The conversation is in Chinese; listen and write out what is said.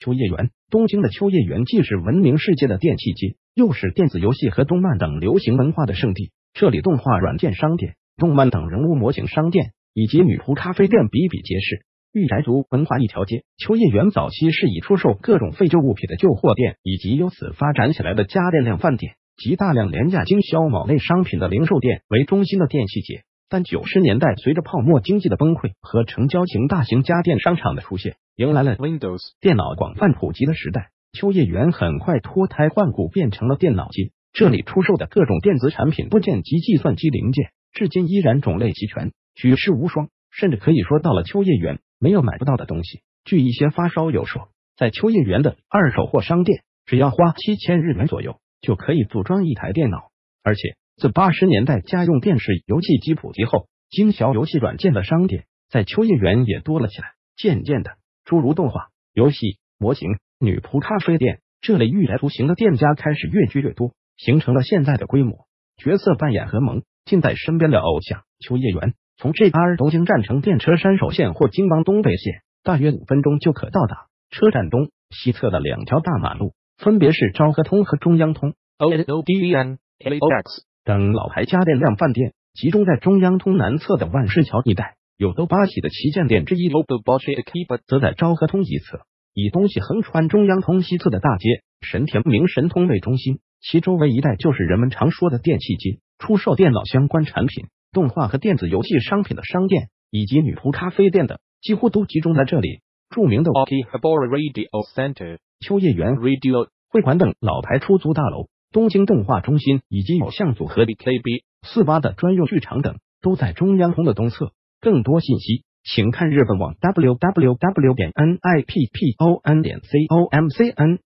秋叶原，东京的秋叶原既是闻名世界的电器街，又是电子游戏和动漫等流行文化的圣地。这里动画软件商店、动漫等人物模型商店以及女仆咖啡店比比皆是。御宅族文化一条街，秋叶原早期是以出售各种废旧物品的旧货店，以及由此发展起来的家电量贩店及大量廉价经销某类商品的零售店为中心的电器街。但九十年代随着泡沫经济的崩溃和成交型大型家电商场的出现，迎来了 Windows 电脑广泛普及的时代。秋叶原很快脱胎换骨，变成了电脑街。这里出售的各种电子产品部件及计算机零件，至今依然种类齐全，举世无双。甚至可以说，到了秋叶原。没有买不到的东西。据一些发烧友说，在秋叶原的二手货商店，只要花七千日元左右，就可以组装一台电脑。而且，自八十年代家用电视游戏机普及后，经销游戏软件的商店在秋叶原也多了起来。渐渐的，诸如动画、游戏、模型、女仆咖啡店这类御宅族型的店家开始越聚越多，形成了现在的规模。角色扮演和萌近在身边的偶像秋叶原。从 JR 东京站乘电车山手线或京王东北线，大约五分钟就可到达。车站东西侧的两条大马路，分别是昭和通和中央通。O N O D E N A X 等老牌家电量饭店集中在中央通南侧的万事桥一带。有都八喜的旗舰店之一 o b o s h i Akiba 则在昭和通一侧，以东西横穿中央通西侧的大街神田明神通为中心，其周围一带就是人们常说的电器街，出售电脑相关产品。动画和电子游戏商品的商店，以及女仆咖啡店等，几乎都集中在这里。著名的 Akihabara Radio Center、秋叶原 Radio 会馆等老牌出租大楼，东京动画中心以及偶像组合 BKB 四八的专用剧场等，都在中央通的东侧。更多信息，请看日本网 www 点 nippon 点 c o m c n。